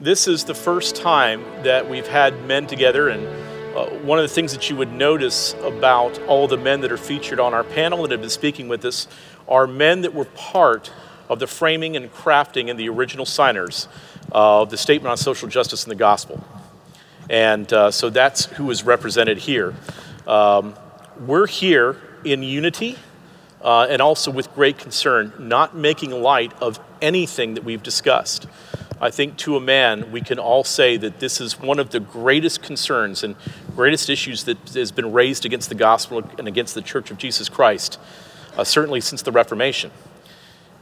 this is the first time that we've had men together, and uh, one of the things that you would notice about all the men that are featured on our panel that have been speaking with us are men that were part of the framing and crafting and the original signers of the Statement on Social Justice and the Gospel. And uh, so that's who is represented here. Um, we're here in unity uh, and also with great concern, not making light of anything that we've discussed. I think to a man, we can all say that this is one of the greatest concerns and greatest issues that has been raised against the gospel and against the Church of Jesus Christ, uh, certainly since the Reformation.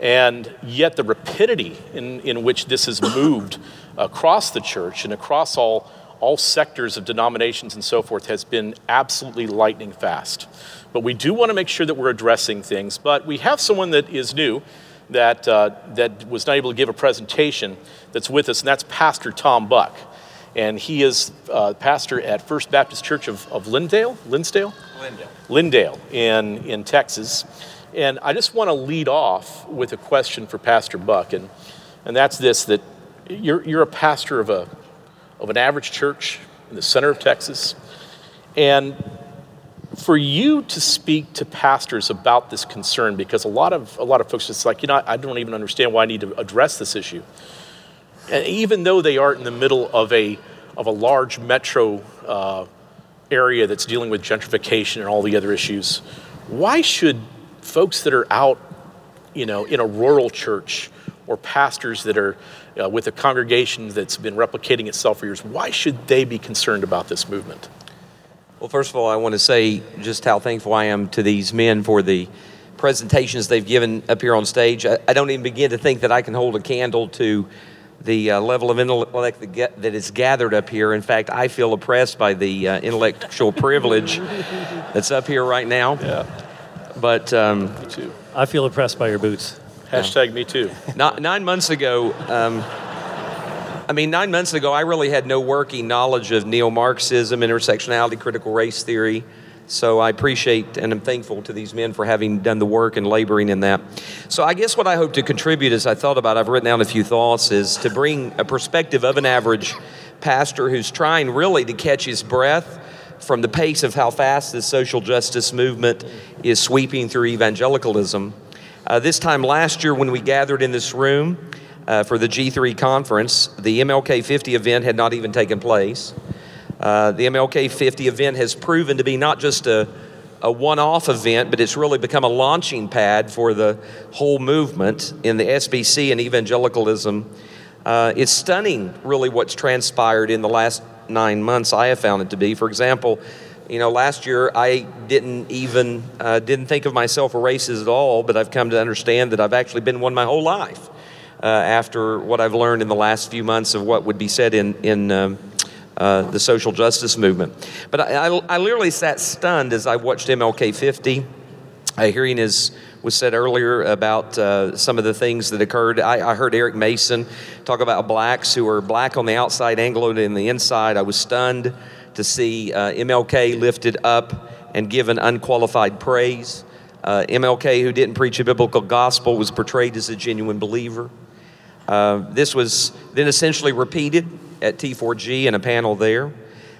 And yet, the rapidity in, in which this has moved across the church and across all, all sectors of denominations and so forth has been absolutely lightning fast. But we do want to make sure that we're addressing things. But we have someone that is new that, uh, that was not able to give a presentation that's with us, and that's Pastor Tom Buck. And he is uh, pastor at First Baptist Church of, of Lindale, Linsdale? Lindale. Lindale in, in Texas. And I just want to lead off with a question for Pastor Buck, and, and that's this that you're, you're a pastor of, a, of an average church in the center of Texas. And for you to speak to pastors about this concern, because a lot of, a lot of folks just like, you know, I don't even understand why I need to address this issue. And even though they are in the middle of a, of a large metro uh, area that's dealing with gentrification and all the other issues, why should folks that are out, you know, in a rural church or pastors that are uh, with a congregation that's been replicating itself for years, why should they be concerned about this movement? Well, first of all, I want to say just how thankful I am to these men for the presentations they've given up here on stage. I, I don't even begin to think that I can hold a candle to the uh, level of intellect that, get, that is gathered up here. In fact, I feel oppressed by the uh, intellectual privilege that's up here right now. Yeah. But um, me too. I feel oppressed by your boots. Hashtag me too. Not, nine months ago, um, I mean, nine months ago, I really had no working knowledge of neo Marxism, intersectionality, critical race theory. So I appreciate and I'm thankful to these men for having done the work and laboring in that. So I guess what I hope to contribute as I thought about, I've written down a few thoughts, is to bring a perspective of an average pastor who's trying really to catch his breath from the pace of how fast this social justice movement is sweeping through evangelicalism. Uh, this time last year, when we gathered in this room uh, for the G3 conference, the MLK 50 event had not even taken place. Uh, the MLK 50 event has proven to be not just a, a one off event, but it's really become a launching pad for the whole movement in the SBC and evangelicalism. Uh, it's stunning, really, what's transpired in the last nine months. I have found it to be. For example, you know, last year I didn't even uh, didn't think of myself a racist at all, but I've come to understand that I've actually been one my whole life. Uh, after what I've learned in the last few months of what would be said in in um, uh, the social justice movement. But I, I, I, literally sat stunned as I watched MLK 50. A hearing is was said earlier about uh, some of the things that occurred. I, I, heard Eric Mason talk about blacks who are black on the outside, Anglo on the inside. I was stunned to see uh, MLK lifted up and given unqualified praise. Uh, MLK, who didn't preach a biblical gospel, was portrayed as a genuine believer. Uh, this was then essentially repeated at T4G in a panel there.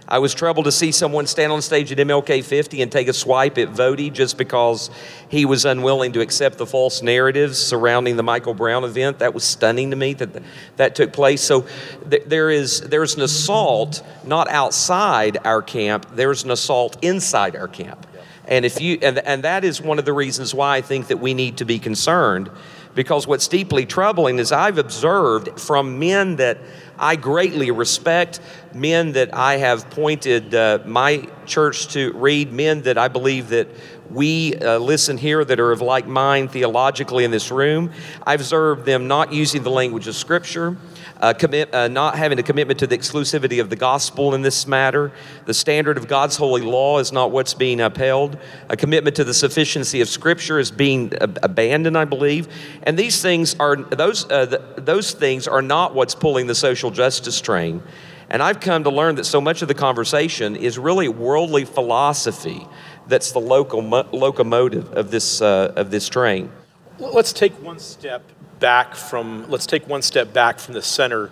I was troubled to see someone stand on stage at MLK 50 and take a swipe at Voddie just because he was unwilling to accept the false narratives surrounding the Michael Brown event. That was stunning to me that that took place. So th- there is there's an assault not outside our camp. There's an assault inside our camp, and if you and, and that is one of the reasons why I think that we need to be concerned, because what's deeply troubling is I've observed from men that I greatly respect men that I have pointed uh, my church to read, men that I believe that we uh, listen here that are of like mind theologically in this room. I've observed them not using the language of Scripture uh, commit, uh, not having a commitment to the exclusivity of the gospel in this matter. The standard of God's holy law is not what's being upheld. A commitment to the sufficiency of Scripture is being ab- abandoned, I believe. And these things are those uh, those things are not what's pulling the social justice train. And I've come to learn that so much of the conversation is really worldly philosophy that's the local locomotive of this uh, of this train. Let's take one step back from, let's take one step back from the center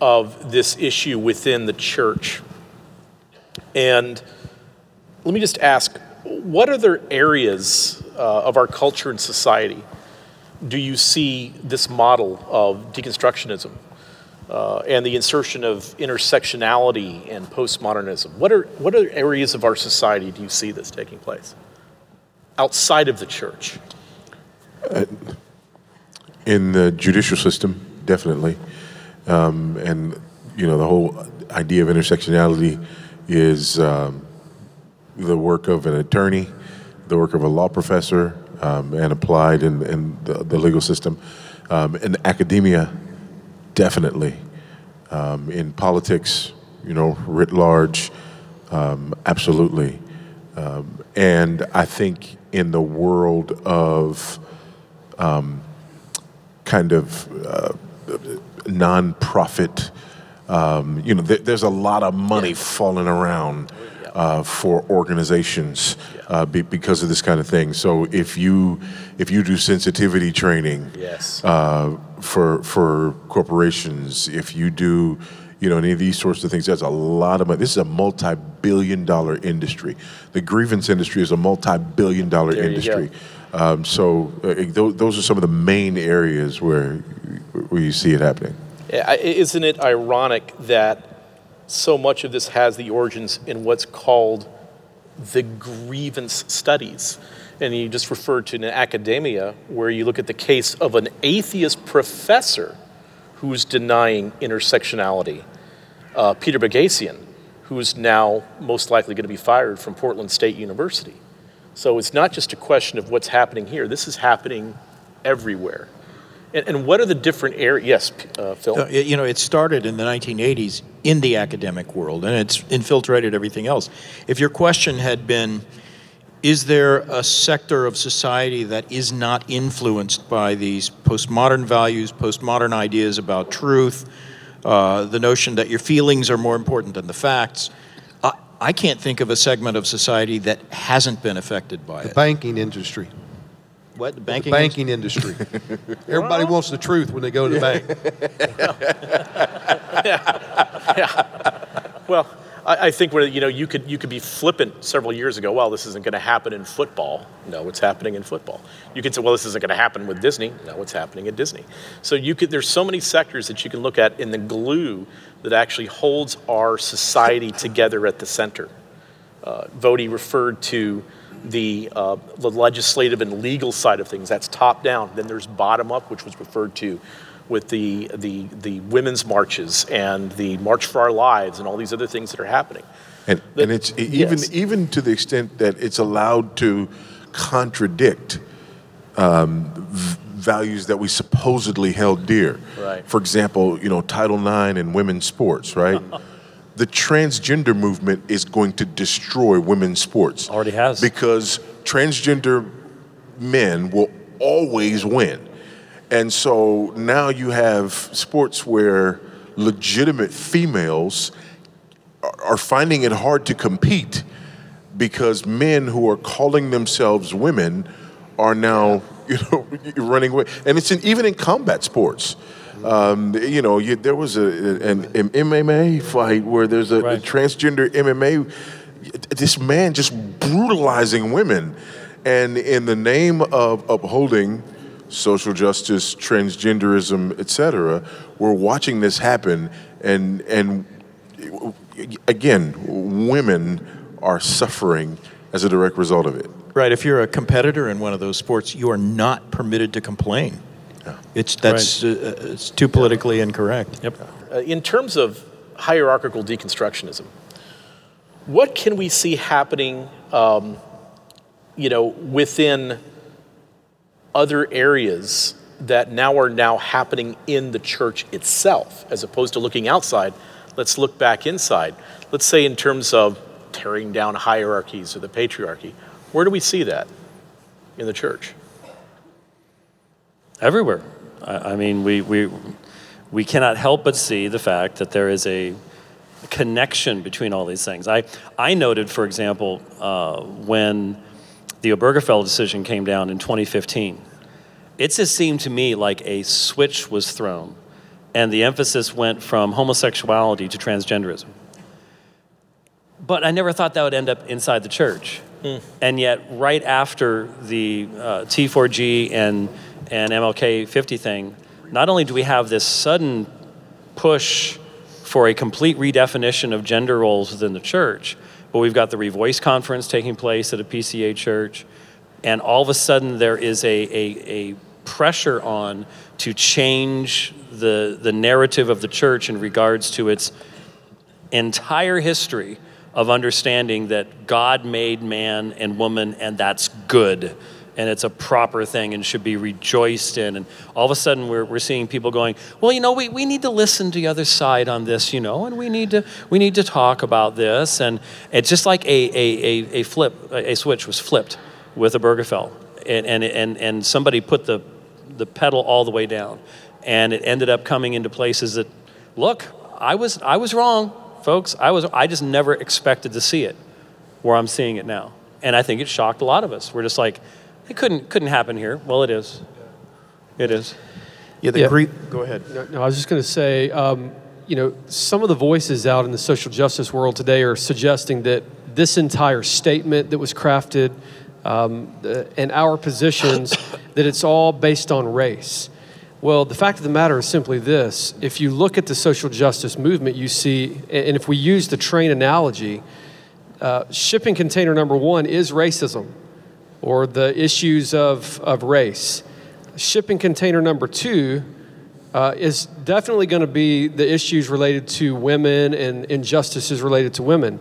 of this issue within the church. And let me just ask what other areas uh, of our culture and society do you see this model of deconstructionism uh, and the insertion of intersectionality and postmodernism? What, are, what other areas of our society do you see this taking place outside of the church? Uh, in the judicial system, definitely. Um, and, you know, the whole idea of intersectionality is um, the work of an attorney, the work of a law professor, um, and applied in, in the, the, legal system. Um, in academia, definitely. Um, in politics, you know, writ large, um, absolutely. And I think in the world of kind of uh, nonprofit, you know, th- there's a lot of money falling around uh, for organizations uh, be, because of this kind of thing. So if you if you do sensitivity training yes. uh, for for corporations, if you do you know any of these sorts of things, there's a lot of money. This is a multi-billion-dollar industry. The grievance industry is a multi-billion-dollar there industry. Um, so uh, th- those are some of the main areas where where you see it happening. Isn't it ironic that so much of this has the origins in what's called the grievance studies. And you just referred to an academia where you look at the case of an atheist professor who's denying intersectionality, uh, Peter Boghossian, who's now most likely going to be fired from Portland State University. So it's not just a question of what's happening here, this is happening everywhere. And, and what are the different areas? Yes, uh, Phil. Uh, you know, it started in the 1980s in the academic world, and it's infiltrated everything else. If your question had been, is there a sector of society that is not influenced by these postmodern values, postmodern ideas about truth, uh, the notion that your feelings are more important than the facts? I, can't think of a segment of society that hasn't been affected by the it. banking industry. What the banking? The banking industry. Everybody wants the truth when they go to the bank. yeah. yeah. Well, I, I, think where you know you could you could be flippant several years ago. Well, this isn't going to happen in football. No, it's happening in football. You could say, well, this isn't going to happen with Disney. No, it's happening at Disney. So you could. There's so many sectors that you can look at in the glue that actually holds our society together at the center. Uh, referred to the, uh, the legislative and legal side of things. That's top down. Then there's bottom up, which was referred to with the, the, the women's marches and the March for Our Lives and all these other things that are happening. And, the, and it's even, yes. even to the extent that it's allowed to contradict um, v- values that we supposedly held dear. Right. For example, you know, Title IX and women's sports, right? the transgender movement is going to destroy women's sports. Already has. Because transgender men will always win. And so now you have sports where legitimate females are finding it hard to compete because men who are calling themselves women are now, you know, running away. And it's in, even in combat sports. Um, you know, you, there was a, an, an, MMA fight where there's a, right. a transgender MMA. This man just brutalizing women, and in the name of upholding social justice, transgenderism, etc., we're watching this happen, and and again, women are suffering as a direct result of it. Right. If you're a competitor in one of those sports, you are not permitted to complain. Yeah. It's that's right. uh, it's too politically incorrect. Yep. Uh, in terms of hierarchical deconstructionism, what can we see happening? Um, you know, within other areas that now are now happening in the church itself, as opposed to looking outside. Let's look back inside. Let's say in terms of tearing down hierarchies or the patriarchy. Where do we see that in the church? everywhere. I, mean, we, we, we cannot help but see the fact that there is a connection between all these things. I, I noted, for example, uh, when the Obergefell decision came down in 2015, it just seemed to me like a switch was thrown and the emphasis went from homosexuality to transgenderism. But I never thought that would end up inside the church. And yet, right after the uh, T4G and, and MLK 50 thing, not only do we have this sudden push for a complete redefinition of gender roles within the church, but we've got the Revoice conference taking place at a PCA church, and all of a sudden there is a, a, a pressure on to change the, the narrative of the church in regards to its entire history of understanding that God made man and woman and that's good and it's a proper thing and should be rejoiced in. And all of a sudden we're, we're seeing people going, well, you know, we, we need to listen to the other side on this, you know, and we need to, we need to talk about this. And it's just like a, a, a, a flip, a switch was flipped with Obergefell. And, and, and, and somebody put the, the pedal all the way down. And it ended up coming into places that, look, I was, I was wrong, folks. I, was, I just never expected to see it where I'm seeing it now. And I think it shocked a lot of us. We're just like, it couldn't, couldn't happen here. Well, it is. It is. Yeah, the Yeah. Greek. Go ahead. No, no, I was just going to say, um, you know, some of the voices out in the social justice world today are suggesting that this entire statement that was crafted um, the- and our positions, that it's all based on race. Well, the fact of the matter is simply this if you look at the social justice movement, you see, and if we use the train analogy, uh, shipping container number one is racism or the issues of, of race. Shipping container number two uh, is definitely going to be the issues related to women and injustices related to women.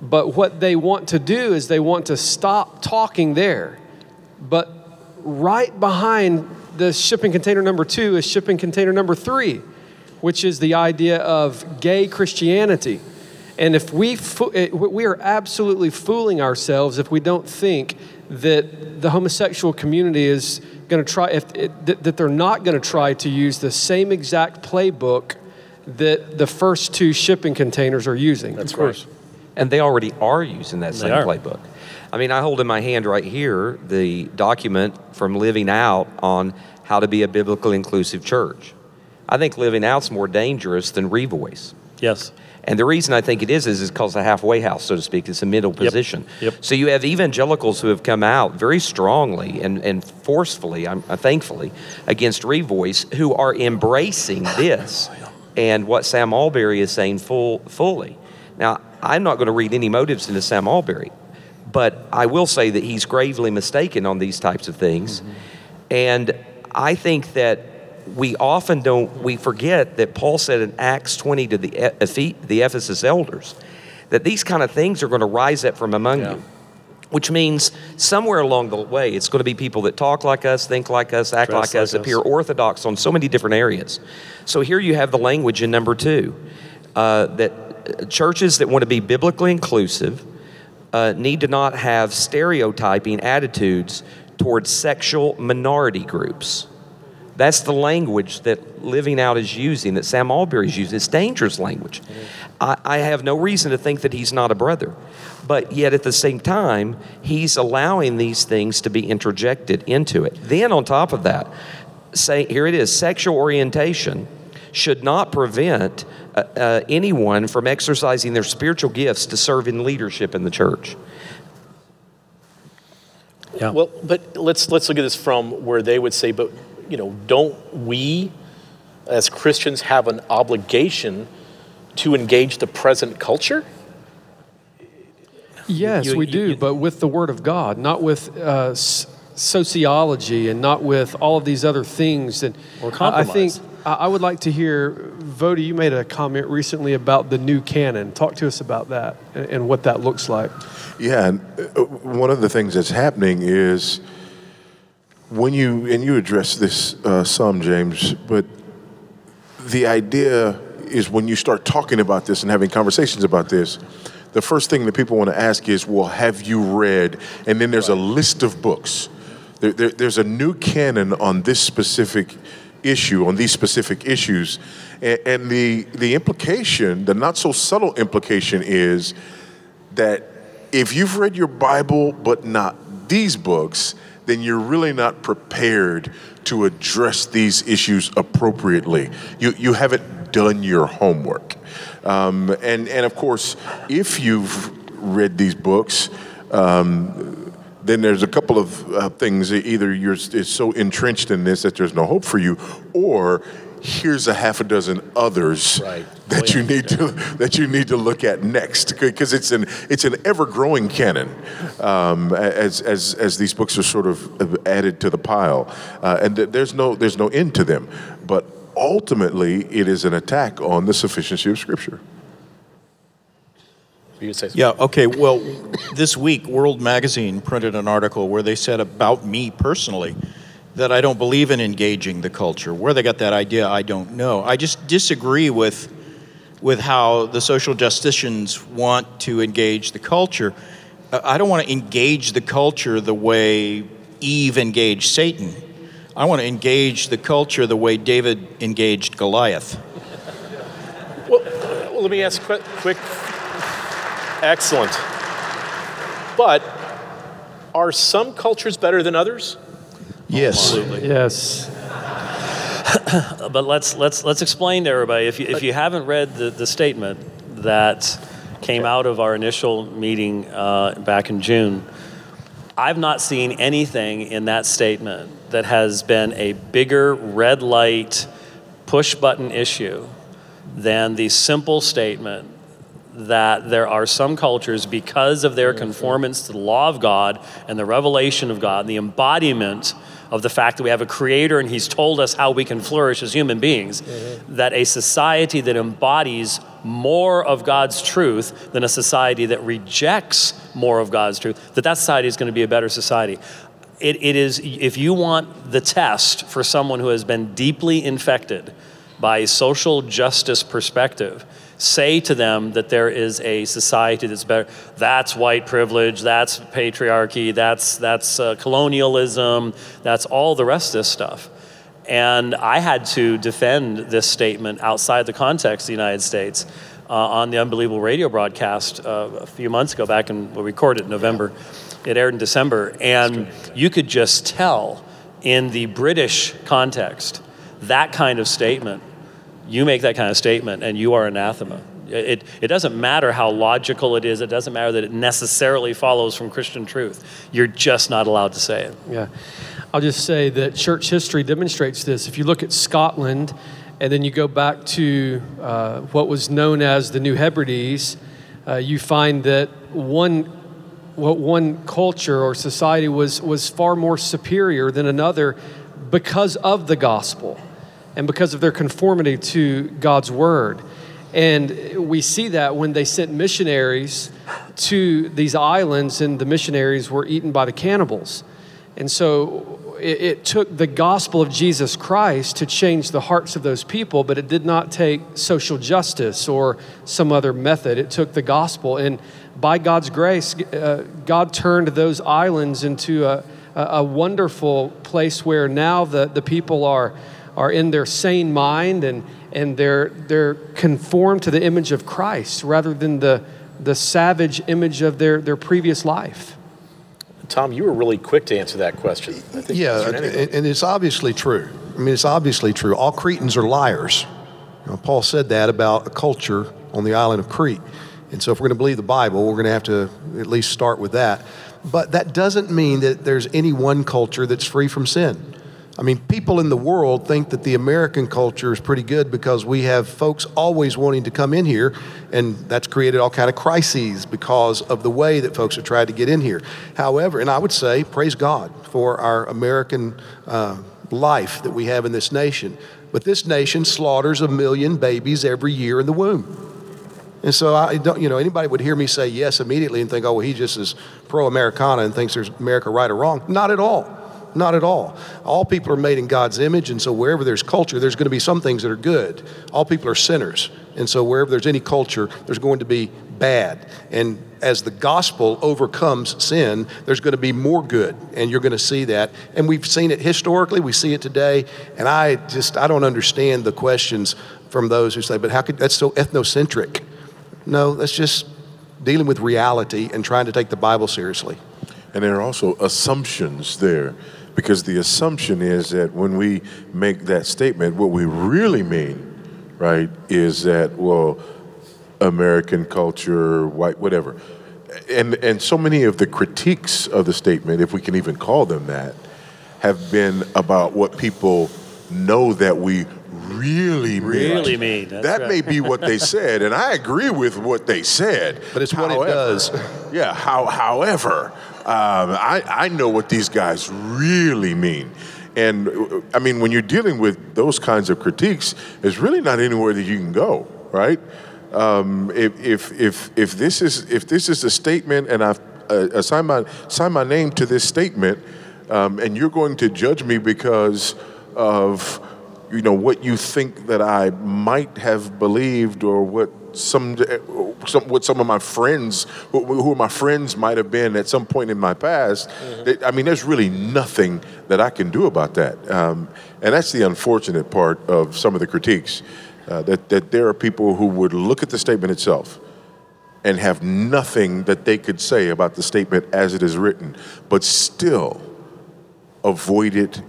But what they want to do is they want to stop talking there. But right behind the shipping container number two is shipping container number three, which is the idea of gay Christianity. And if we, fo- we are absolutely fooling ourselves if we don't think that the homosexual community is going to try, if, it, that that they're not going to try to use the same exact playbook that the first two shipping containers are using. That's of course. right. And they already are using that same are. playbook. I mean, I hold in my hand right here the document from Living Out on how to be a biblically inclusive church. I think Living Out's more dangerous than Revoice. Yes. And the reason I think it is is it's called a halfway house, so to speak. It's a middle position. Yep. Yep. So you have evangelicals who have come out very strongly and, and forcefully, I'm, uh, thankfully, against Revoice, who are embracing this and what Sam Allberry is saying full, fully. Now, I'm not going to read any motives into Sam Allberry, but I will say that he's gravely mistaken on these types of things. And I think that we often don't, we forget that Paul said in Acts 20 to the, the Ephesus elders that these kind of things are going to rise up from among you. Which means somewhere along the way, it's going to be people that talk like us, think like us, act Dress like us, like us. appear orthodox on so many different areas. So here you have the language in number two uh, that uh, churches that want to be biblically inclusive uh, need to not have stereotyping attitudes towards sexual minority groups. That's the language that Living Out is using, that Sam Allberry is using. It's dangerous language. I, I have no reason to think that he's not a brother. But yet at the same time, he's allowing these things to be interjected into it. Then on top of that, say here it is sexual orientation should not prevent uh, uh, anyone from exercising their spiritual gifts to serve in leadership in the church. Yeah. Well, but let's let's look at this from where they would say, but you know, don't we as Christians have an obligation to engage the present culture? Yes, You- we do, you- but with the Word of God, not with uh, sociology and not with all of these other things. And Or I- I think. I I would like to hear, Voddie, you made a comment recently about the new canon. Talk to us about that and, and what that looks like. Yeah, uh, one of the things that's happening is when you and you address this uh, some, James, but the idea is when you start talking about this and having conversations about this, the first thing that people want to ask is, "Well, have you read?" And then there's a list of books. There, there, there's a new canon on this specific issue, on these specific issues, and, and the the implication, the not so subtle implication, is that if you've read your Bible but not these books, then you're really not prepared to address these issues appropriately. You, you haven't done your homework. Um, and, and of course, if you've read these books, um, then there's a couple of uh, things. Either you're so entrenched in this that there's no hope for you, or here's a half a dozen others Right. that Oh, you yeah. need to that you need to look at next because it's an it's an ever growing canon um, as as as these books are sort of added to the pile, uh, and th- there's no there's no end to them, but ultimately it is an attack on the sufficiency of Scripture. You can say something. Yeah, okay. Well, this week, World Magazine printed an article where they said about me personally that I don't believe in engaging the culture. Where they got that idea, I don't know. I just disagree with, with how the social justicians want to engage the culture. Uh, I don't want to engage the culture the way Eve engaged Satan. I want to engage the culture the way David engaged Goliath. Well, well, let me ask quick, quick. Excellent. But are some cultures better than others? Yes. Yes. But let's let's let's explain to everybody if you, if you haven't read the, the statement that came out of our initial meeting uh, back in June. I've not seen anything in that statement that has been a bigger red light push button issue than the simple statement that there are some cultures, because of their conformance to the law of God and the revelation of God, and the embodiment of the fact that we have a creator and he's told us how we can flourish as human beings, mm-hmm. that a society that embodies more of God's truth than a society that rejects more of God's truth, that that society is going to be a better society. It, it is, if you want the test for someone who has been deeply infected by a social justice perspective, say to them that there is a society that's better. That's white privilege, that's patriarchy, that's, that's uh, colonialism, that's all the rest of this stuff. And I had to defend this statement outside the context of the United States uh, on the Unbelievable radio broadcast uh, a few months ago, back in, we recorded in November. It aired in December. And you could just tell in the British context that kind of statement you make that kind of statement and you are anathema. It, it doesn't matter how logical it is, it doesn't matter that it necessarily follows from Christian truth. You're just not allowed to say it. Yeah. I'll just say that church history demonstrates this. If you look at Scotland and then you go back to uh, what was known as the New Hebrides, uh, you find that one, what one culture or society was, was far more superior than another because of the gospel and because of their conformity to God's word. And we see that when they sent missionaries to these islands, and the missionaries were eaten by the cannibals. And so it, it took the gospel of Jesus Christ to change the hearts of those people, but it did not take social justice or some other method. It took the gospel. And by God's grace, uh, God turned those islands into a, a, wonderful place where now the, the people are, are in their sane mind and, and they're, they're conformed to the image of Christ rather than the, the savage image of their, their previous life. Tom, you were really quick to answer that question. I think Yeah, and, and it's obviously true. I mean, it's obviously true. All Cretans are liars. You know, Paul said that about a culture on the island of Crete. And so, if we're going to believe the Bible, we're going to have to at least start with that. But that doesn't mean that there's any one culture that's free from sin. I mean, people in the world think that the American culture is pretty good because we have folks always wanting to come in here, and that's created all kind of crises because of the way that folks have tried to get in here. However, and I would say, praise God for our American uh, life that we have in this nation. But this nation slaughters a million babies every year in the womb. And so I don't, you know, anybody would hear me say yes immediately and think, oh, well, he just is pro-Americana and thinks there's America right or wrong. Not at all. Not at all. All people are made in God's image, and so wherever there's culture, there's going to be some things that are good. All people are sinners, and so wherever there's any culture, there's going to be bad. And as the gospel overcomes sin, there's going to be more good, and you're going to see that. And we've seen it historically, we see it today, and I just I don't understand the questions from those who say, "But how could that's so ethnocentric?" No, that's just dealing with reality and trying to take the Bible seriously. And there are also assumptions there because the assumption is that when we make that statement, what we really mean, right, is that, well, American culture, white, whatever. And, and so many of the critiques of the statement, if we can even call them that, have been about what people know that we really mean. Really mean, that's that right. may be what they said, and I agree with what they said. But it's what it does. Yeah. How, however, um, I, I know what these guys really mean. And I mean, when you're dealing with those kinds of critiques, there's really not anywhere that you can go, right? Um, if, if, if, if, this is, if this is a statement and I've uh, assigned my, signed my name to this statement, um, and you're going to judge me because of you know what you think that I might have believed or what some, some what some of my friends who, who my friends might have been at some point in my past. It- I mean, there's really nothing that I can do about that, um, and that's the unfortunate part of some of the critiques. Uh, that that there are people who would look at the statement itself and have nothing that they could say about the statement as it is written, but still avoid it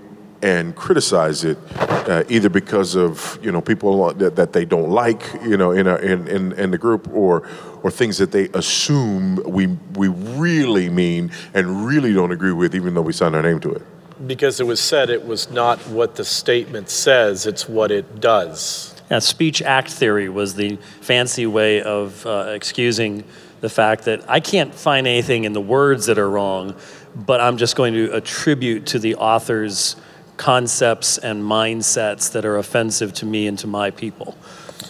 and criticize it, uh, either because of you know people that, that they don't like, you know, in, a, in in in the group, or or things that they assume we we really mean and really don't agree with, even though we signed our name to it. Because it was said it was not what the statement says, it's what it does. Yeah, speech act theory was the fancy way of uh, excusing the fact that I can't find anything in the words that are wrong, but I'm just going to attribute to the author's concepts and mindsets that are offensive to me and to my people.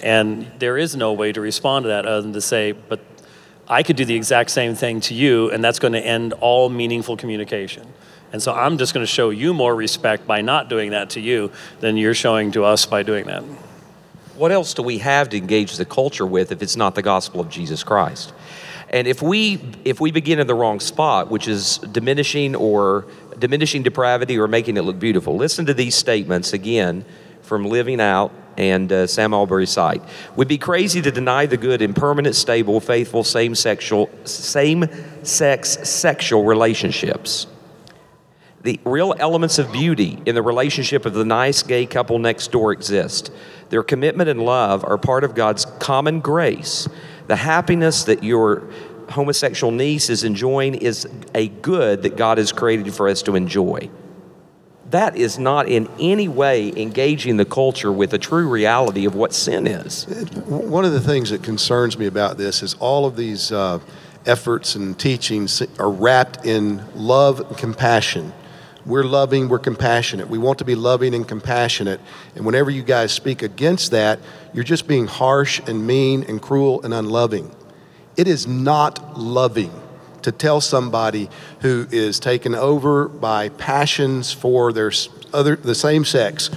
And there is no way to respond to that other than to say, but I could do the exact same thing to you, and that's going to end all meaningful communication. And so I'm just going to show you more respect by not doing that to you than you're showing to us by doing that. What else do we have to engage the culture with if it's not the gospel of Jesus Christ? And if we if we begin in the wrong spot, which is diminishing or diminishing depravity or making it look beautiful, listen to these statements again from Living Out and uh, Sam Allberry's site. Would be crazy to deny the good in permanent, stable, faithful, same sexual, same sex sexual relationships the real elements of beauty in the relationship of the nice gay couple next door exist. Their commitment and love are part of God's common grace. The happiness that your homosexual niece is enjoying is a good that God has created for us to enjoy. That is not in any way engaging the culture with the true reality of what sin is. One of the things that concerns me about this is all of these uh, efforts and teachings are wrapped in love and compassion. We're loving, we're compassionate. We want to be loving and compassionate. And whenever you guys speak against that, you're just being harsh and mean and cruel and unloving. It is not loving to tell somebody who is taken over by passions for their other the same sex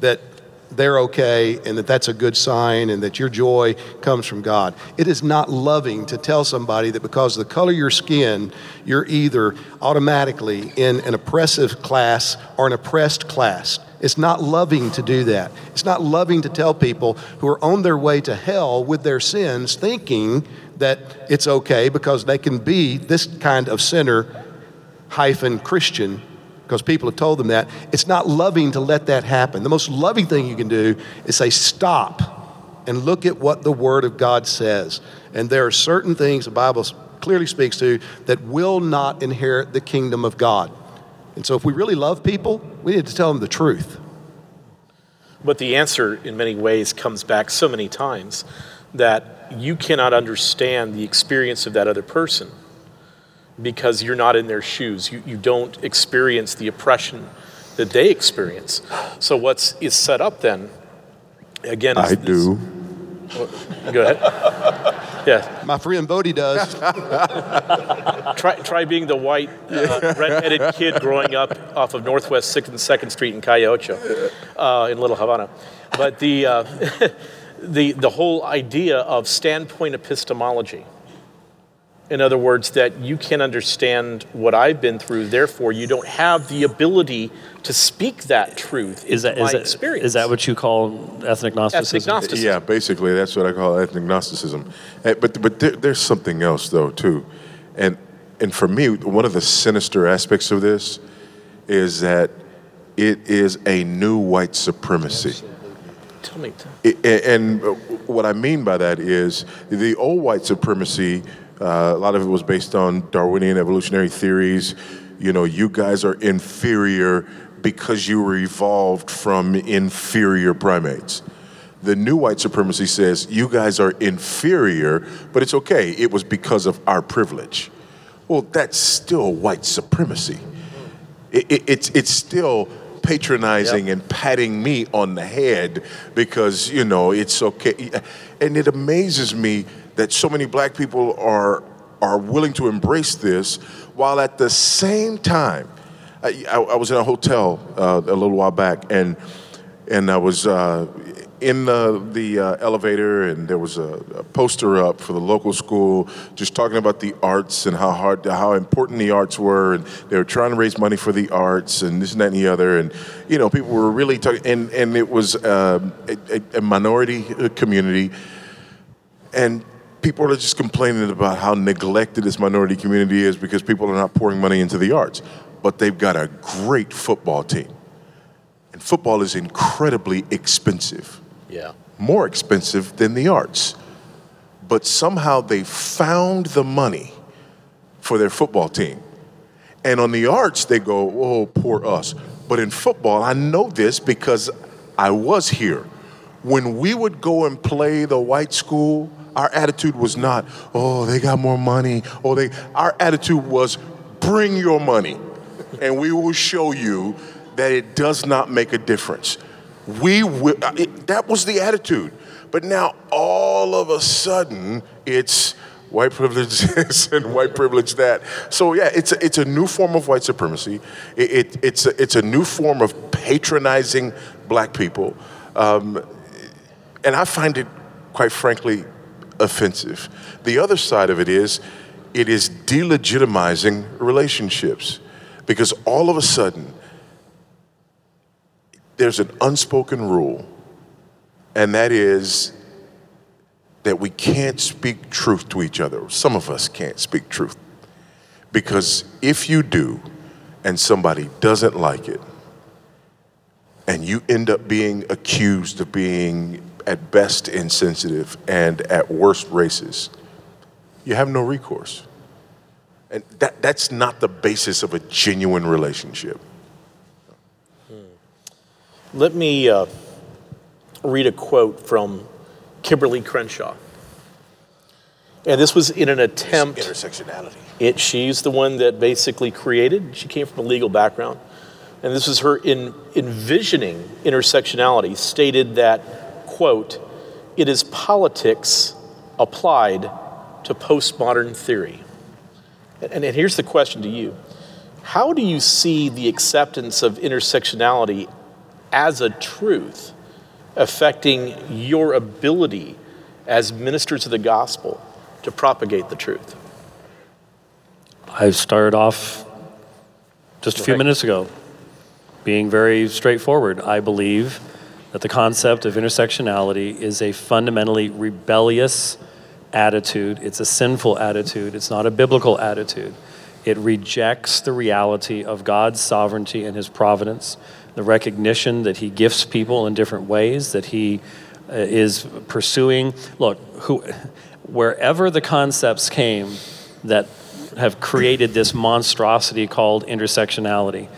that they're okay and that that's a good sign and that your joy comes from God. It is not loving to tell somebody that because of the color of your skin, you're either automatically in an oppressive class or an oppressed class. It's not loving to do that. It's not loving to tell people who are on their way to hell with their sins thinking that it's okay because they can be this kind of sinner hyphen Christian because people have told them that. It's not loving to let that happen. The most loving thing you can do is say, stop and look at what the Word of God says. And there are certain things the Bible clearly speaks to that will not inherit the kingdom of God. And so if we really love people, we need to tell them the truth. But the answer, in many ways, comes back so many times that you cannot understand the experience of that other person because you're not in their shoes. You, you don't experience the oppression that they experience. So, what's is set up then, again, is I this- do. Go ahead. Yeah, My friend Voddie does. try, try being the white, uh, redheaded kid growing up off of Northwest 6th and 2nd Street in Calle Ocho uh, in Little Havana. But the, uh, the, the whole idea of standpoint epistemology, in other words, that you can't understand what I've been through, therefore, you don't have the ability to speak that truth Is that, into is, my that, experience. is that what you call ethnic Gnosticism? Ethnic Gnosticism. Yeah, basically, that's what I call ethnic Gnosticism. Eh, But but there, there's something else though too, and and for me, one of the sinister aspects of this is that it is a new white supremacy. Tell me. It- and what I mean by that is the old white supremacy. Uh, a lot of it was based on Darwinian evolutionary theories. You know, you guys are inferior because you were evolved from inferior primates. The new white supremacy says you guys are inferior, but it's okay. It was because of our privilege. Well, that's still white supremacy. It, it, it's it's still patronizing and patting me on the head because you know it's okay. And it amazes me that so many black people are are willing to embrace this, while at the same time, I, I, I was in a hotel uh, a little while back, and and I was uh, in the, the uh, elevator, and there was a, a poster up for the local school, just talking about the arts and how hard, how important the arts were, and they were trying to raise money for the arts, and this and that and the other, and you know, people were really talking, and and it was um, a, a minority uh, community, and people are just complaining about how neglected this minority community is because people are not pouring money into the arts, but they've got a great football team. And football is incredibly expensive Yeah. more expensive than the arts. But somehow they found the money for their football team. And on the arts, they go, oh, poor us. But in football, I know this because I was here. When we would go and play the white school, our attitude was not, oh, they got more money. Oh, they, our attitude was, bring your money, and we will show you that it does not make a difference. We will, it, that was the attitude. But now all of a sudden it's white privilege this and white privilege that. So yeah, it's a, it's a new form of white supremacy. It, it, it's, a, it's a new form of patronizing black people. Um, and I find it, quite frankly, offensive. The other side of it is, it is delegitimizing relationships because all of a sudden, there's an unspoken rule, and that is that we can't speak truth to each other. Some of us can't speak truth. Because if you do, and somebody doesn't like it, and you end up being accused of being at best insensitive and at worst racist, you have no recourse. And that, that's not the basis of a genuine relationship. Let me uh, read a quote from Kimberlé Crenshaw. And this was in an attempt. Intersectionality. It, she's the one that basically created, she came from a legal background. And this was her in envisioning intersectionality, stated that, quote, it is politics applied to postmodern theory. And, and here's the question to you How do you see the acceptance of intersectionality as a truth affecting your ability as ministers of the gospel to propagate the truth? I started off just a few Okay. minutes ago being very straightforward. I believe that the concept of intersectionality is a fundamentally rebellious attitude. It's a sinful attitude. It's not a biblical attitude. It rejects the reality of God's sovereignty and his providence, the recognition that he gifts people in different ways, that he uh, is pursuing. Look, who, wherever the concepts came that have created this monstrosity called intersectionality.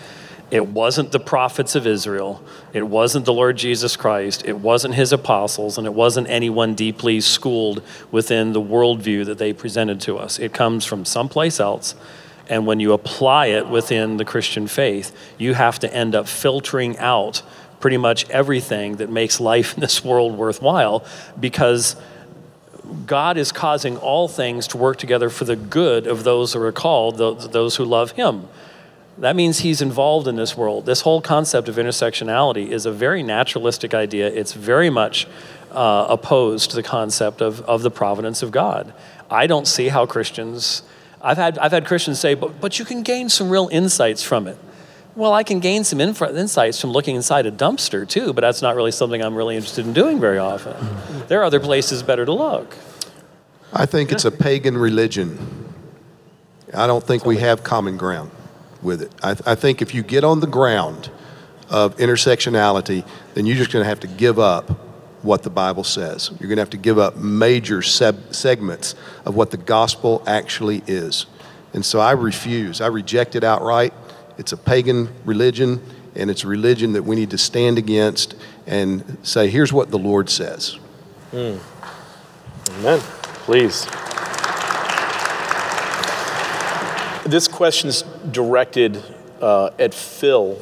It wasn't the prophets of Israel. It wasn't the Lord Jesus Christ. It wasn't his apostles. And it wasn't anyone deeply schooled within the worldview that they presented to us. It comes from someplace else. And when you apply it within the Christian faith, you have to end up filtering out pretty much everything that makes life in this world worthwhile because God is causing all things to work together for the good of those who are called, those, who love Him. That means He's involved in this world. This whole concept of intersectionality is a very naturalistic idea. It's very much uh, opposed to the concept of, of the providence of God. I don't see how Christians, I've had, I've had Christians say, but, but you can gain some real insights from it. Well, I can gain some inf- insights from looking inside a dumpster too, but that's not really something I'm really interested in doing very often. There are other places better to look. I think it's a pagan religion. I don't think we have common ground. With it. I, I think if you get on the ground of intersectionality, then you're just going to have to give up what the Bible says. You're going to have to give up major seb- segments of what the gospel actually is. And so I refuse. I reject it outright. It's a pagan religion, and it's a religion that we need to stand against and say, here's what the Lord says. Hmm. Amen. Please. This question is directed uh, at Phil.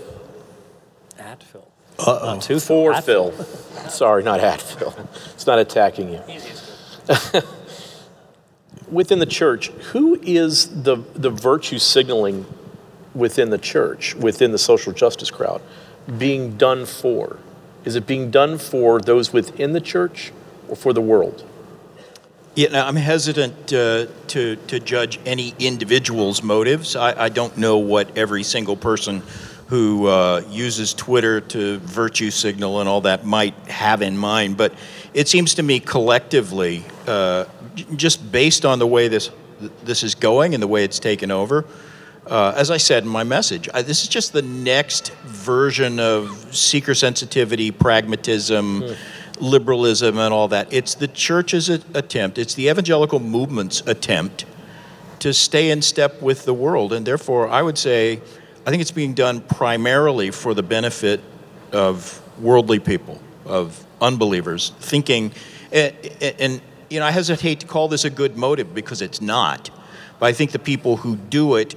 At Phil. Not to For At Phil. Sorry, not at Phil. It's not attacking you. within the church, who is the, the virtue signaling within the church, within the social justice crowd, being done for? Is it being done for those within the church or for the world? Yeah, I'm hesitant uh, to, to judge any individual's motives. I, I don't know what every single person who uh, uses Twitter to virtue signal and all that might have in mind, but it seems to me collectively, uh, just based on the way this this is going and the way it's taken over, uh, as I said in my message, I, this is just the next version of seeker sensitivity, pragmatism, liberalism, and all that. It's the church's attempt, it's the evangelical movement's attempt to stay in step with the world. And therefore, I would say, I think it's being done primarily for the benefit of worldly people, of unbelievers, thinking, and, and you know, I hesitate to call this a good motive because it's not. But I think the people who do it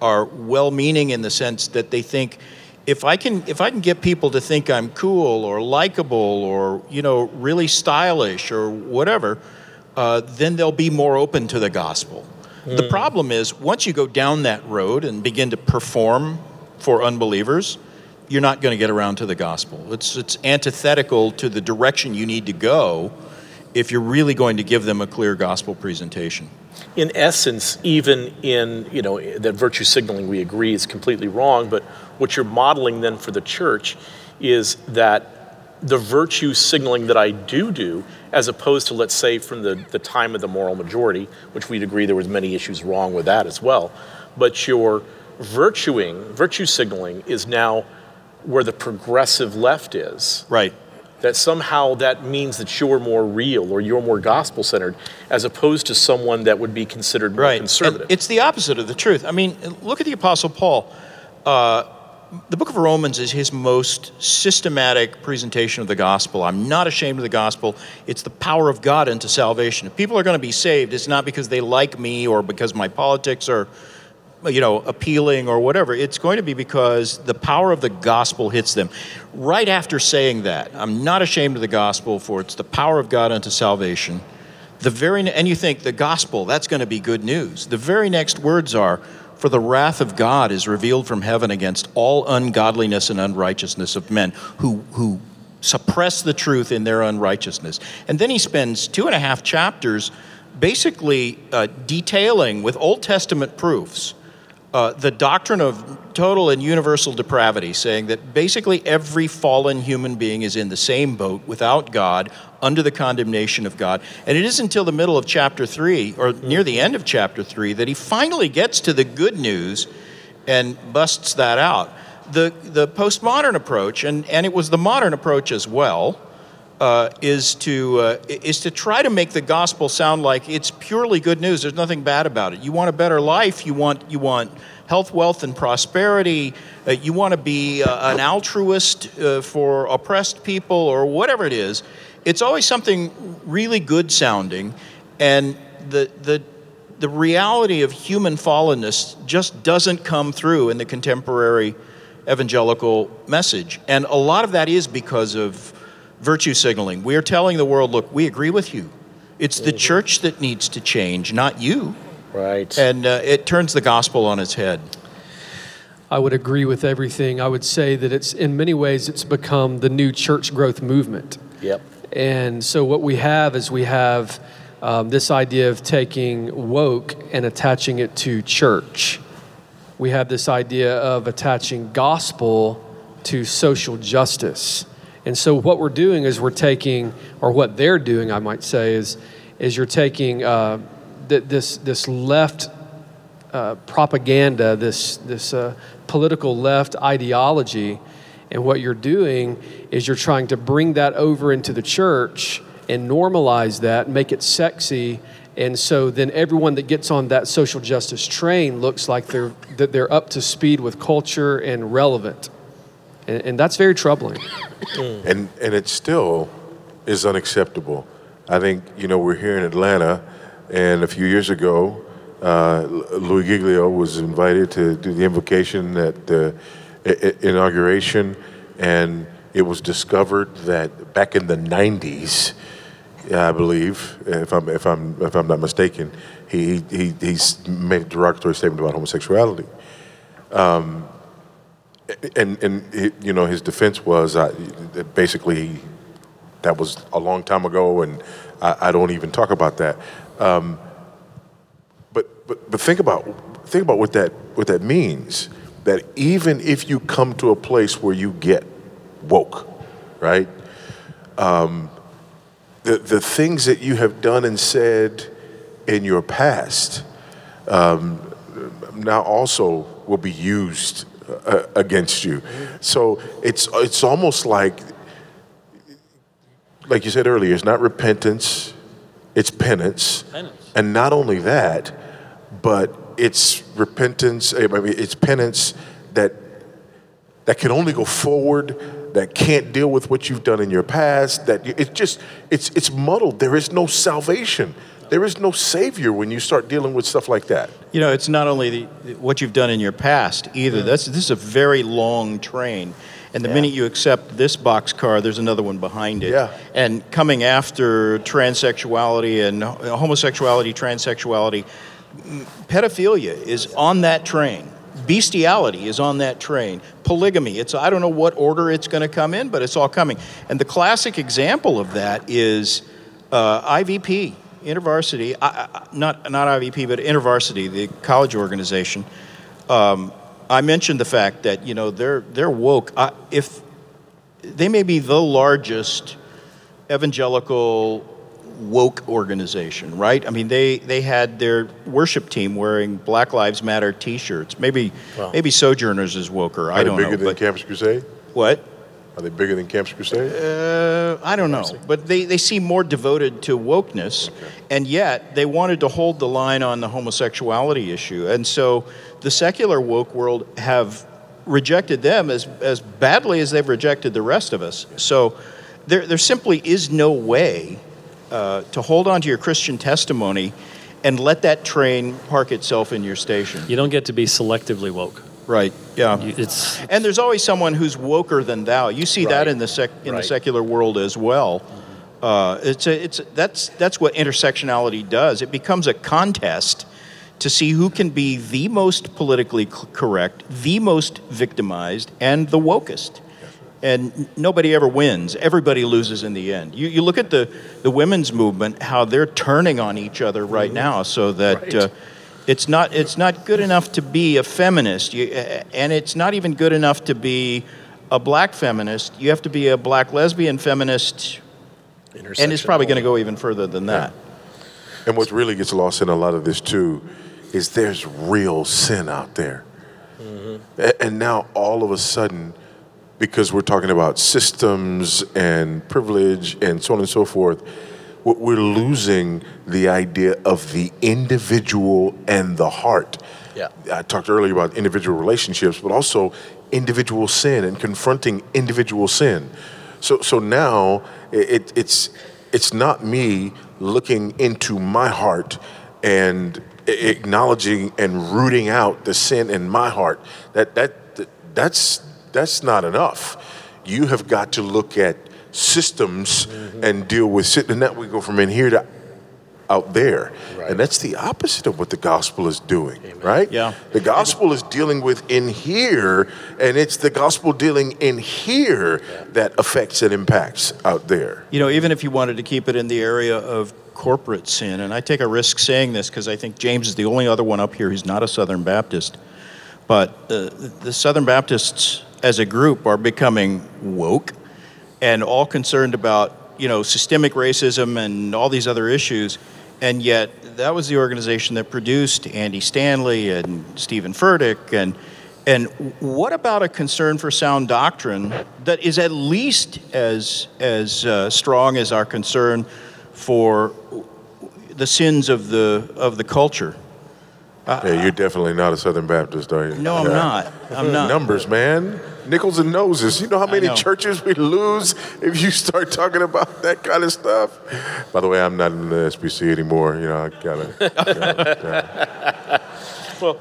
are well-meaning in the sense that they think, if I can, if I can get people to think I'm cool or likable or you know really stylish or whatever, uh, then they'll be more open to the gospel. The problem is, once you go down that road and begin to perform for unbelievers, you're not going to get around to the gospel. It's, it's antithetical to the direction you need to go if you're really going to give them a clear gospel presentation. in essence, even in, you know, that virtue signaling we agree is completely wrong, but what you're modeling then for the church is that the virtue signaling that I do do, as opposed to, let's say, from the, the time of the moral majority, which we'd agree there was many issues wrong with that as well, but your virtuing, virtue signaling is now where the progressive left is Right. That somehow that means that you're more real or you're more gospel centered as opposed to someone that would be considered more right. conservative. And it's the opposite of the truth. I mean, look at the Apostle Paul. Uh, the book of Romans is his most systematic presentation of the gospel. I'm not ashamed of the gospel. It's the power of God unto salvation. If people are going to be saved, it's not because they like me or because my politics are, you know, appealing or whatever. It's going to be because the power of the gospel hits them. Right after saying that, I'm not ashamed of the gospel, for it's the power of God unto salvation. The very and you think the gospel that's going to be good news. The very next words are for the wrath of God is revealed from heaven against all ungodliness and unrighteousness of men who who suppress the truth in their unrighteousness. And then he spends two and a half chapters basically uh, detailing with Old Testament proofs uh, the doctrine of total and universal depravity, saying that basically every fallen human being is in the same boat without God, under the condemnation of God. And it isn't until the middle of chapter 3, or near the end of chapter 3, that he finally gets to the good news and busts that out. The, the postmodern approach, and, and it was the modern approach as well, uh, is to uh, is to try to make the gospel sound like it's purely good news. There's nothing bad about it. You want a better life. You want you want health, wealth, and prosperity. Uh, you want to be uh, an altruist uh, for oppressed people or whatever it is. It's always something really good sounding, and the the the reality of human fallenness just doesn't come through in the contemporary evangelical message. And a lot of that is because of virtue signaling. We are telling the world, look, we agree with you. It's the church that needs to change, not you. right. And uh, it turns the gospel on its head. I would agree with everything. I would say that it's in many ways it's become the new church growth movement. yep. And so what we have is we have um, this idea of taking woke and attaching it to church. We have this idea of attaching gospel to social justice. And so what we're doing is we're taking, or what they're doing, I might say, is is you're taking uh, th- this this left uh, propaganda, this this uh, political left ideology, and what you're doing is you're trying to bring that over into the church and normalize that, make it sexy, and so then everyone that gets on that social justice train looks like they're that they're up to speed with culture and relevant, and, and that's very troubling. and and it still is unacceptable. I think you know we're here in Atlanta, and a few years ago, uh, Louis Giglio was invited to do the invocation at the inauguration, and it was discovered that back in the '90s, I believe, if I'm if I'm if I'm not mistaken, he he he's made a derogatory statement about homosexuality. Um, and and you know his defense was uh, basically that was a long time ago, and I, I don't even talk about that. Um, but but but think about think about what that what that means. That even if you come to a place where you get woke, right? Um, the the things that you have done and said in your past um, now also will be used uh, against you. So it's it's almost like like you said earlier, it's not repentance, it's penance. Penance. And not only that, but it's repentance, I mean it's penance that that can only go forward, that can't deal with what you've done in your past, that it's just it's it's muddled. There is no salvation. There is no savior when you start dealing with stuff like that. You know, it's not only the, what you've done in your past either. That's this is a very long train, and the minute you accept this boxcar, there's another one behind it. Yeah. And coming after transsexuality and homosexuality, transsexuality, pedophilia is on that train. Bestiality is on that train. Polygamy, it's I don't know what order it's going to come in, but it's all coming. And the classic example of that is uh, IVP, InterVarsity, I, not not IVP, but InterVarsity, the college organization. Um, I mentioned the fact that you know they're they're woke. I, if they may be the largest evangelical woke organization, right? I mean, they they had their worship team wearing Black Lives Matter T-shirts. Maybe maybe Sojourners is woker. Are I don't bigger know. than But Campus Crusade? what? Are they bigger than Campus Crusade? Uh, I don't know, but they, they seem more devoted to wokeness, and yet they wanted to hold the line on the homosexuality issue. And so the secular woke world have rejected them as, as badly as they've rejected the rest of us. So there, there simply is no way uh, to hold on to your Christian testimony and let that train park itself in your station. You don't get to be selectively woke. Right, yeah. It's And there's always someone who's woker than thou. You see that in the sec- in the secular world as well. Uh, it's a, it's that's that's what intersectionality does. It becomes a contest to see who can be the most politically c- correct, the most victimized, and the wokest. And nobody ever wins. Everybody loses in the end. You, you look at the, the women's movement, how they're turning on each other right now, so that Right. uh, it's not it's not good enough to be a feminist, you, and it's not even good enough to be a black feminist. You have to be a black lesbian feminist, and it's probably going to go even further than that. And what really gets lost in a lot of this too is there's real sin out there. Mm-hmm. A- And now all of a sudden, because we're talking about systems and privilege and so on and so forth, w- we're losing the idea of the individual and the heart. Yeah. I talked earlier about individual relationships, but also individual sin and confronting individual sin. So, so now it, it's it's not me looking into my heart and acknowledging and rooting out the sin in my heart. That that that's that's not enough. You have got to look at systems and deal with sit. And that we go from in here to out there. Right. And that's the opposite of what the gospel is doing, right? Yeah. The gospel is dealing with in here, and it's the gospel dealing in here that affects and impacts out there. You know, even if you wanted to keep it in the area of corporate sin, and I take a risk saying this because I think James is the only other one up here who's not a Southern Baptist, but uh, the Southern Baptists as a group are becoming woke and all concerned about, you know, systemic racism and all these other issues. and yet that was the organization that produced Andy Stanley and Steven Furtick and and what about a concern for sound doctrine that is at least as as uh, strong as our concern for the sins of the of the culture? yeah, you're definitely not a Southern Baptist, are you? No, I'm Yeah. not. I'm not. Numbers, man. Nickels and noses. You know how many know. churches we lose if you start talking about that kind of stuff? By the way, I'm not in the SBC anymore. You know, I gotta.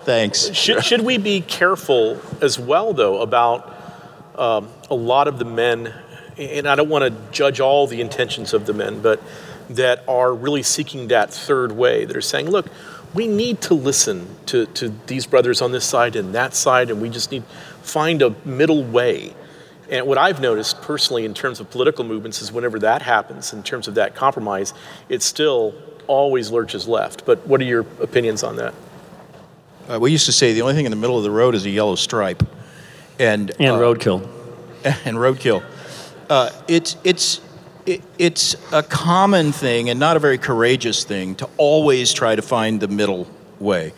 Thanks. Should, should we be careful as well, though, about um, a lot of the men, and I don't want to judge all the intentions of the men, but that are really seeking that third way, that are saying, look, we need to listen to, to these brothers on this side and that side, and we just need find a middle way. And what I've noticed personally in terms of political movements is whenever that happens, in terms of that compromise, it still always lurches left. But what are your opinions on that? Uh, we used to say the only thing in the middle of the road is a yellow stripe, and And uh, roadkill. and roadkill. Uh, it's it's it, it's a common thing and not a very courageous thing to always try to find the middle way.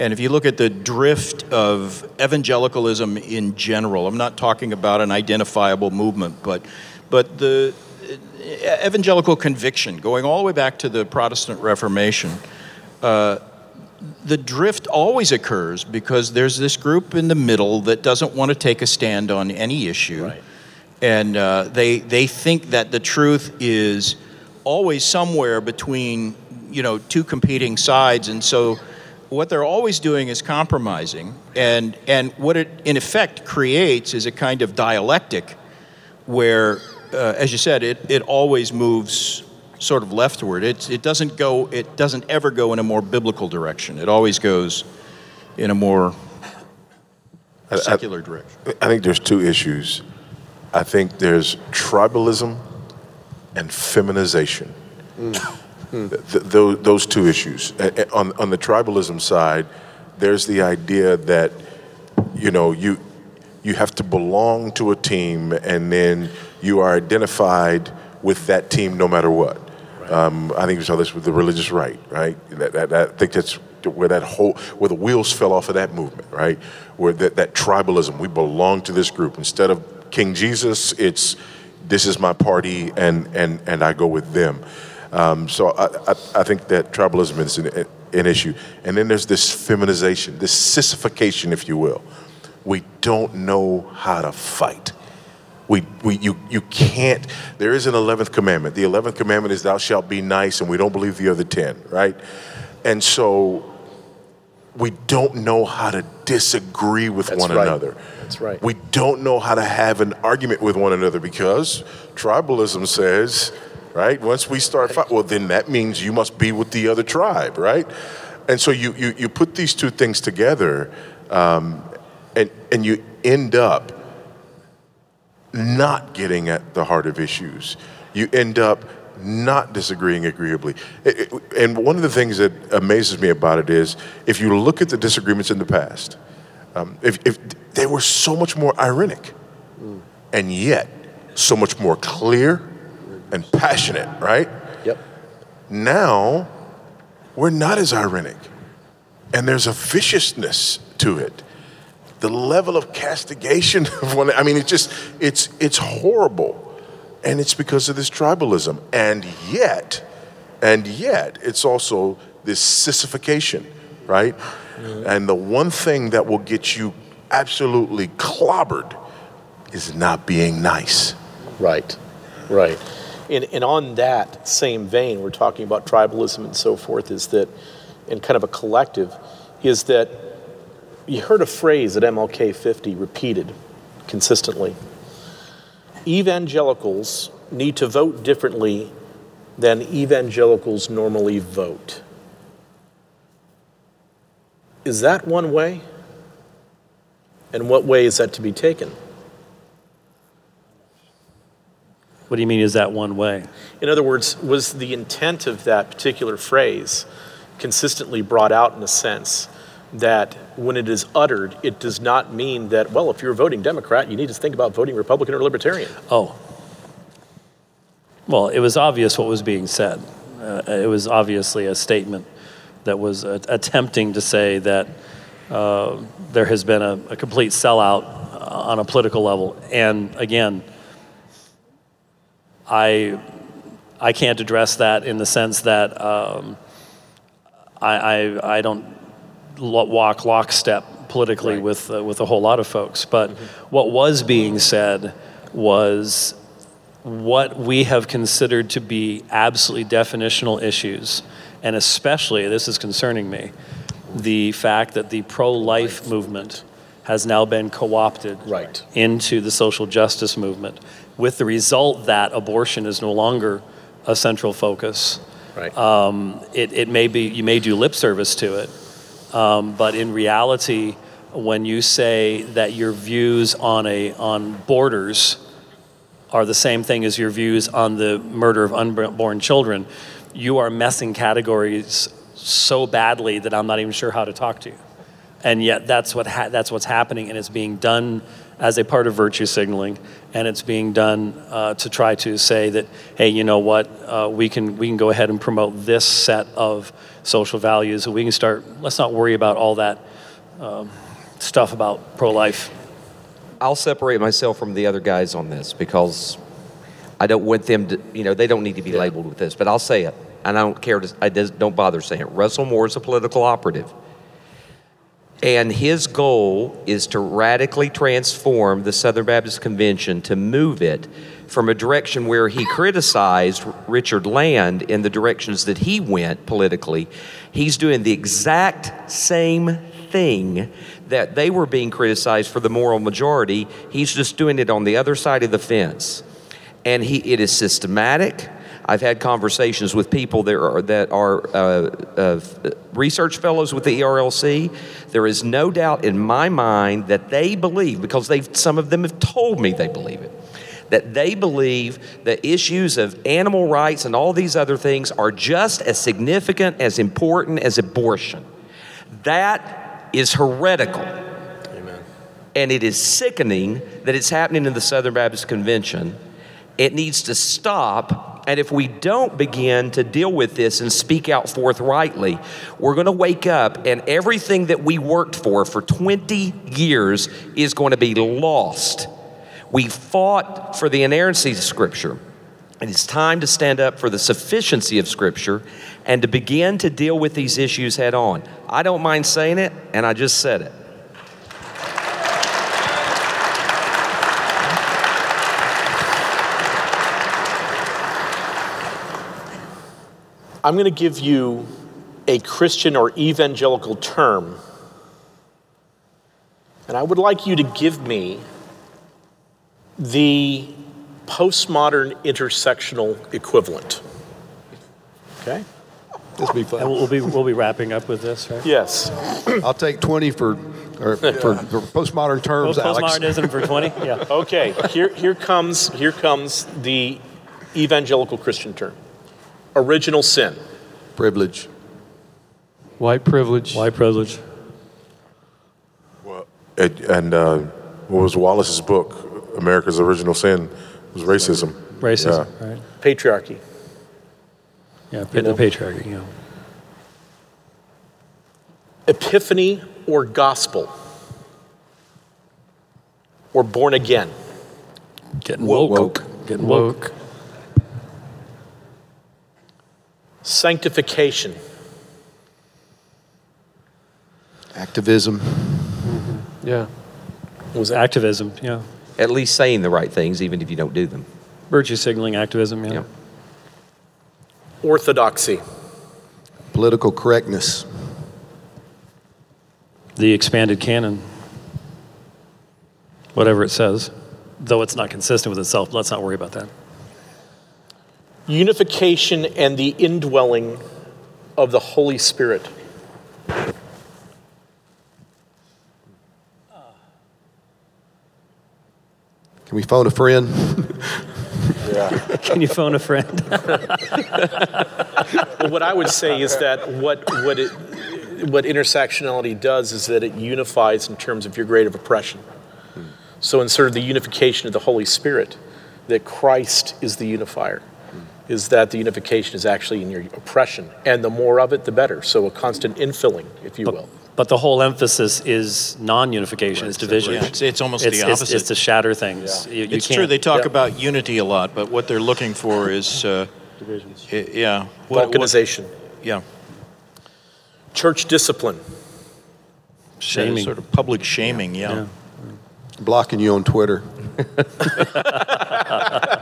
And if you look at the drift of evangelicalism in general, I'm not talking about an identifiable movement, but but the uh, evangelical conviction going all the way back to the Protestant Reformation the drift always occurs because there's this group in the middle that doesn't want to take a stand on any issue. Right. And uh, they, they think that the truth is always somewhere between, you know, two competing sides. And so what they're always doing is compromising. And, and what it, in effect, creates is a kind of dialectic where, uh, as you said, it, it always moves sort of leftward. It, it doesn't go. It doesn't ever go in a more biblical direction. It always goes in a more I- secular direction. I think there's two issues. I think there's tribalism and feminization. Th- th- those, those two issues. A- a- On, on the tribalism side, there's the idea that, you know, you, you have to belong to a team and then you are identified with that team no matter what. Um, I think we saw this with the religious right, right? That, that, that, I think that's where that whole, where the wheels fell off of that movement, right? Where that, that tribalism, we belong to this group. Instead of King Jesus, it's this is my party and, and, and I go with them. Um, so I, I, I think that tribalism is an, an issue. And then there's this feminization, this sissification, if you will. We don't know how to fight. We, we, you, you can't, there is an 11th commandment. The 11th commandment is, Thou shalt be nice, and we don't believe the other 10, right? And so we don't know how to disagree with That's one right. another. That's right. We don't know how to have an argument with one another because tribalism says, right, once we start fighting, well, then that means you must be with the other tribe, right? And so you, you, you put these two things together, um, and, and you end up not getting at the heart of issues. You end up not disagreeing agreeably. It- it- and one of the things that amazes me about it is if you look at the disagreements in the past, um, if, if they were so much more ironic and yet so much more clear and passionate, right? Yep. Now we're not as ironic and there's a viciousness to it the level of castigation of one i mean it's just it's it's horrible and it's because of this tribalism and yet and yet it's also this sissification right and the one thing that will get you absolutely clobbered is not being nice Right, right. And, and on that same vein, we're talking about tribalism and so forth, is that, and kind of a collective, is that you heard a phrase at MLK 50 repeated consistently. Evangelicals need to vote differently than evangelicals normally vote. Is that one way? And what way is that to be taken? What do you mean, is that one way? In other words, was the intent of that particular phrase consistently brought out in a sense that when it is uttered, it does not mean that, well, if you're voting Democrat, you need to think about voting Republican or Libertarian. Oh. Well, it was obvious what was being said. Uh, it was obviously a statement that was uh, attempting to say that uh, there has been a, a complete sellout uh, on a political level. And again, I, I can't address that in the sense that um, I, I, I don't walk lockstep politically with, uh, with a whole lot of folks. But what was being said was what we have considered to be absolutely definitional issues, and especially, this is concerning me, the fact that the pro life movement has now been co opted Right. into the social justice movement, with the result that abortion is no longer a central focus. Right. Um, it, it may be, you may do lip service to it, um, but in reality, when you say that your views on, a, on borders are the same thing as your views on the murder of unborn children, you are messing categories so badly that I'm not even sure how to talk to you. And yet, that's, what ha- that's what's happening, and it's being done as a part of virtue signaling, and it's being done uh, to try to say that, hey, you know what, uh, we, can, we can go ahead and promote this set of social values, and we can start, let's not worry about all that um, stuff about pro life. I'll separate myself from the other guys on this because I don't want them to, you know, they don't need to be labeled with this, but I'll say it. And I don't care to, I just don't bother saying it. Russell Moore is a political operative. And his goal is to radically transform the Southern Baptist Convention to move it from a direction where he criticized Richard Land in the directions that he went politically. He's doing the exact same thing that they were being criticized for the moral majority. He's just doing it on the other side of the fence. And he, it is systematic. I've had conversations with people that are, that are uh, uh, research fellows with the ERLC. There is no doubt in my mind that they believe, because they've, some of them have told me they believe it, that they believe that issues of animal rights and all these other things are just as significant, as important as abortion. That is heretical. Amen. And it is sickening that it's happening in the Southern Baptist Convention. It needs to stop. And if we don't begin to deal with this and speak out forthrightly, we're going to wake up and everything that we worked for for 20 years is going to be lost. We fought for the inerrancy of Scripture. And it's time to stand up for the sufficiency of Scripture and to begin to deal with these issues head on. I don't mind saying it, and I just said it. I'm going to give you a Christian or evangelical term, and I would like you to give me the postmodern intersectional equivalent. Okay? This will be And we'll be, we'll be wrapping up with this, right? Yes. I'll take 20 for, or for, for postmodern terms, Alex. Postmodernism for 20? Yeah. Okay. Here, here comes here comes the evangelical Christian term. Original sin. Privilege. White privilege. White privilege. Well, and, and uh, what was Wallis's book? America's Original Sin was racism. Racism, Yeah. right? Patriarchy. Yeah, the patriarchy, yeah. Epiphany or gospel. Or born again. Getting woke. Woke. Getting woke. Woke. Sanctification. Activism. Yeah. Was Activism, yeah. At least saying the right things, even if you don't do them. Virtue signaling activism, yeah. Yeah. orthodoxy? Political correctness. The expanded canon. Whatever it says. Though it's not consistent with itself, let's not worry about that. Unification and the indwelling of the Holy Spirit. Can we phone a friend? yeah. Can you phone a friend? Well, what I would say is that what what it what intersectionality does is that it unifies in terms of your grade of oppression. So in sort of the unification of the Holy Spirit, that Christ is the unifier. Is that the unification is actually in your oppression, and the more of it, the better. So a constant infilling, if you will. But the whole emphasis is non-unification, it's division. Yeah, it's, it's almost It's, the opposite. it's to shatter things. You- you it's true. can't- They talk yeah. about unity a lot, but what they're looking for is uh, divisions. i- yeah, what- what- yeah, Church discipline. Shaming. sort of public shaming. Yeah. Yeah. Blocking you on Twitter.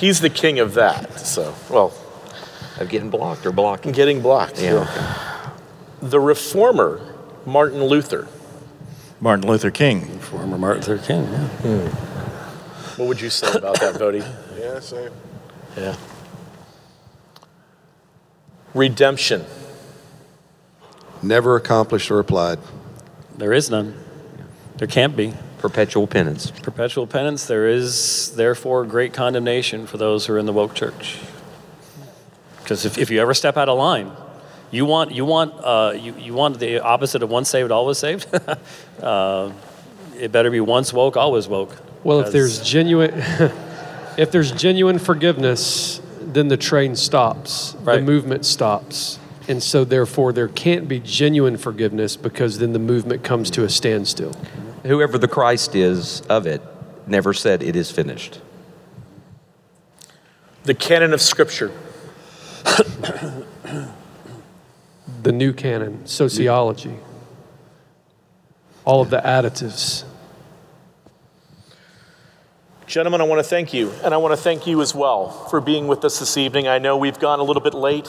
He's the king of that. So, well, Of getting blocked or blocking. getting blocked. Yeah. The reformer, Martin Luther. Martin Luther King. Former Martin Luther King. Yeah. Hmm. What would you say about that, Voddie? Yeah, same. Yeah. Redemption. Never accomplished or applied. There is none. There can't be. Perpetual penance. Perpetual penance, there is therefore great condemnation for those who are in the woke church. Because if, if you ever step out of line, you want, you, want, uh, you, you want the opposite of once saved, always saved? uh, it better be once woke, always woke. Well, if there's genuine, if there's genuine forgiveness, then the train stops, right. the movement stops, and so therefore there can't be genuine forgiveness because then the movement comes to a standstill. Whoever the Christ is of it never said it is finished. The canon of Scripture. The new canon, sociology, all of the additives. Gentlemen, I want to thank you, and I want to thank you as well for being with us this evening. I know we've gone a little bit late,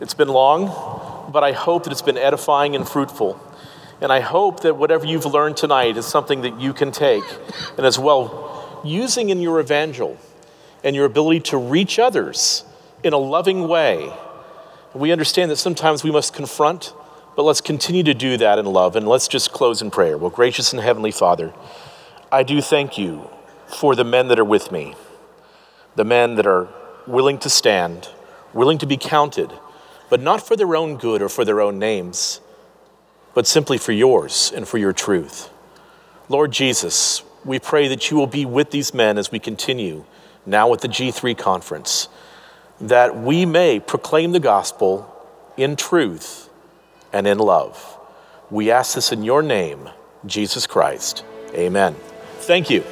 it's been long, but I hope that it's been edifying and fruitful. And I hope that whatever you've learned tonight is something that you can take and as well using in your evangel and your ability to reach others in a loving way. We understand that sometimes we must confront, but let's continue to do that in love. And let's just close in prayer. Well, gracious and heavenly Father, I do thank you for the men that are with me, the men that are willing to stand, willing to be counted, but not for their own good or for their own names, but simply for yours and for your truth. Lord Jesus, we pray that you will be with these men as we continue now at the G3 conference, that we may proclaim the gospel in truth and in love. We ask this in your name, Jesus Christ. Amen. Thank you.